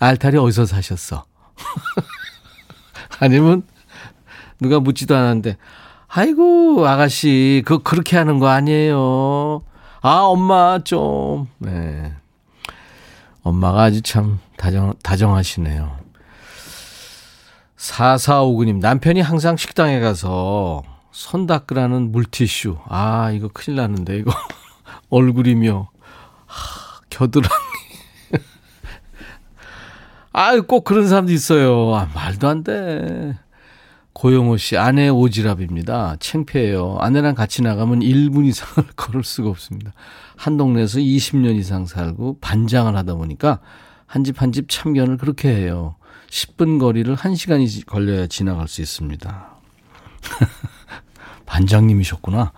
알타리 어디서 사셨어? 아니면 누가 묻지도 않았는데, 아이고, 아가씨, 그거 그렇게 하는 거 아니에요. 아, 엄마, 좀, 네. 엄마가 아주 참 다정, 다정하시네요. 4459님, 남편이 항상 식당에 가서 손 닦으라는 물티슈. 아, 이거 큰일 났는데, 이거. 얼굴이며, 하, 겨드랑이. 아유, 꼭 그런 사람도 있어요. 아, 말도 안 돼. 고영호 씨, 아내 오지랖입니다. 창피해요. 아내랑 같이 나가면 1분 이상을 걸을 수가 없습니다. 한 동네에서 20년 이상 살고 반장을 하다 보니까 한 집 한 집 참견을 그렇게 해요. 10분 거리를 1시간이 걸려야 지나갈 수 있습니다. 반장님이셨구나.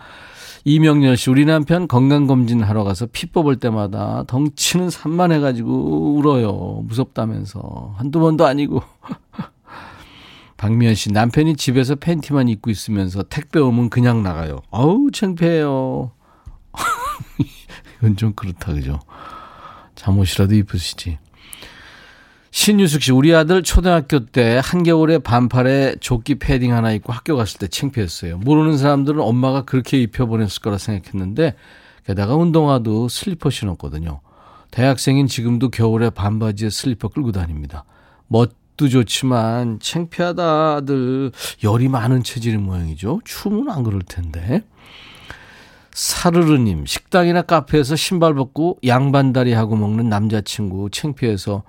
이명렬 씨, 우리 남편 건강검진 하러 가서 피 뽑을 때마다 덩치는 산만해가지고 울어요. 무섭다면서. 한두 번도 아니고. 박미연 씨, 남편이 집에서 팬티만 입고 있으면서 택배 오면 그냥 나가요. 어우, 창피해요. 이건 좀 그렇다, 그죠? 잠옷이라도 입으시지. 신유숙 씨, 우리 아들 초등학교 때 한겨울에 반팔에 조끼 패딩 하나 입고 학교 갔을 때 창피했어요. 모르는 사람들은 엄마가 그렇게 입혀보냈을 거라 생각했는데, 게다가 운동화도 슬리퍼 신었거든요. 대학생인 지금도 겨울에 반바지에 슬리퍼 끌고 다닙니다. 멋도 좋지만 창피하다 아들 열이 많은 체질의 모양이죠. 추우면 안 그럴 텐데. 사르르님 식당이나 카페에서 신발 벗고 양반다리 하고 먹는 남자친구 창피해서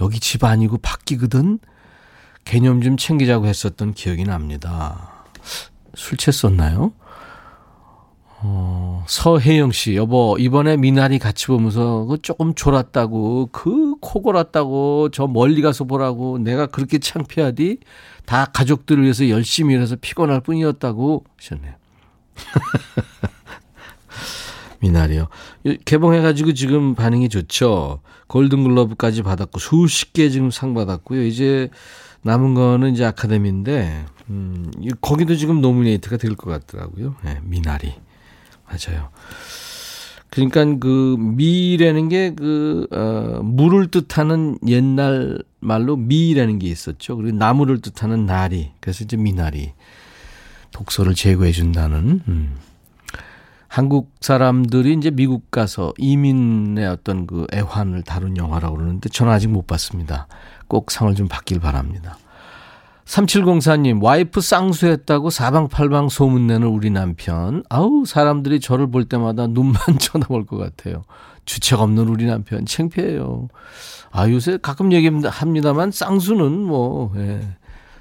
여기 집 아니고 밖이거든? 개념 좀 챙기자고 했었던 기억이 납니다. 술 취했었나요? 어, 서혜영 씨, 여보, 이번에 미나리 같이 보면서 그 조금 졸았다고, 그 코 골았다고, 저 멀리 가서 보라고, 내가 그렇게 창피하디? 다 가족들을 위해서 열심히 일해서 피곤할 뿐이었다고 하셨네요. 미나리요. 개봉해가지고 지금 반응이 좋죠. 골든글러브까지 받았고 수십 개 지금 상 받았고요. 이제 남은 거는 이제 아카데미인데 음, 거기도 지금 노미네이트가 될 것 같더라고요. 네, 미나리 맞아요. 그러니까 그 미라는 게그 어, 물을 뜻하는 옛날 말로 미라는 게 있었죠. 그리고 나무를 뜻하는 나리. 그래서 이제 미나리 독소를 제거해 준다는. 음. 한국 사람들이 이제 미국 가서 이민의 어떤 그 애환을 다룬 영화라고 그러는데 저는 아직 못 봤습니다. 꼭 상을 좀 받길 바랍니다. 3704님, 와이프 쌍수했다고 사방팔방 소문내는 우리 남편. 아우, 사람들이 저를 볼 때마다 눈만 쳐다볼 것 같아요. 주책 없는 우리 남편, 창피해요. 아, 요새 가끔 얘기합니다만, 쌍수는 뭐, 예,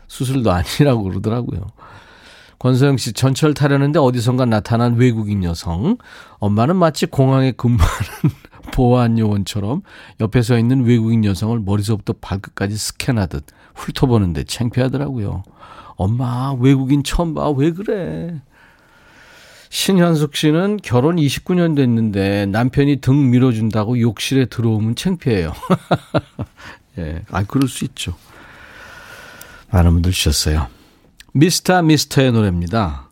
수술도 아니라고 그러더라고요. 권소영 씨, 전철 타려는데 어디선가 나타난 외국인 여성. 엄마는 마치 공항에 근무하는 보안 요원처럼 옆에 서 있는 외국인 여성을 머리서부터 발끝까지 스캔하듯 훑어보는데 창피하더라고요. 엄마, 외국인 처음 봐. 왜 그래? 신현숙 씨는 결혼 29년 됐는데 남편이 등 밀어준다고 욕실에 들어오면 창피해요. 예, 아, 그럴 수 있죠. 많은 분들 주셨어요. 미스터 미스터의 노래입니다.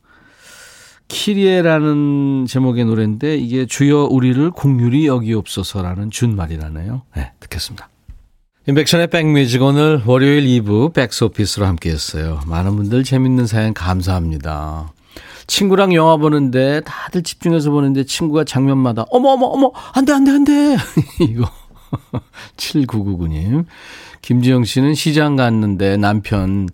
키리에라는 제목의 노래인데 이게 주여 우리를 공률이 여기없어서라는 준말이라네요. 네, 듣겠습니다. 인백션의 백뮤직 오늘 월요일 2부 백스오피스로 함께했어요. 많은 분들 재밌는 사연 감사합니다. 친구랑 영화 보는데 다들 집중해서 보는데 친구가 장면마다 어머 어머 어머 안돼 안돼 안돼 이거 7999님 김지영 씨는 시장 갔는데 남편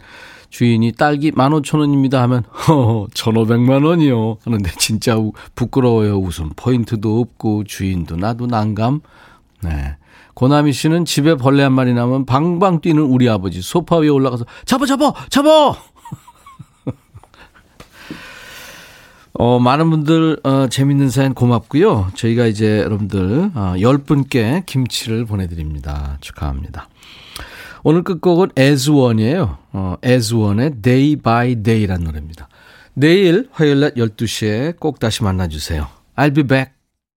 주인이 딸기 15,000원입니다 하면 허 1,500만 원이요 하는데 진짜 부끄러워요 웃음 포인트도 없고 주인도 나도 난감 네 고나미 씨는 집에 벌레 한 마리 나면 방방 뛰는 우리 아버지 소파 위에 올라가서 잡아 잡아 잡아 어, 많은 분들, 어, 재밌는 사연 고맙고요. 저희가 이제 여러분들, 어, 10분께 김치를 보내드립니다. 축하합니다. 오늘 끝곡은 에즈원이에요. 어, 에즈원의 Day by Day라는 노래입니다. 내일 화요일 낮 12시에 꼭 다시 만나주세요. I'll be back.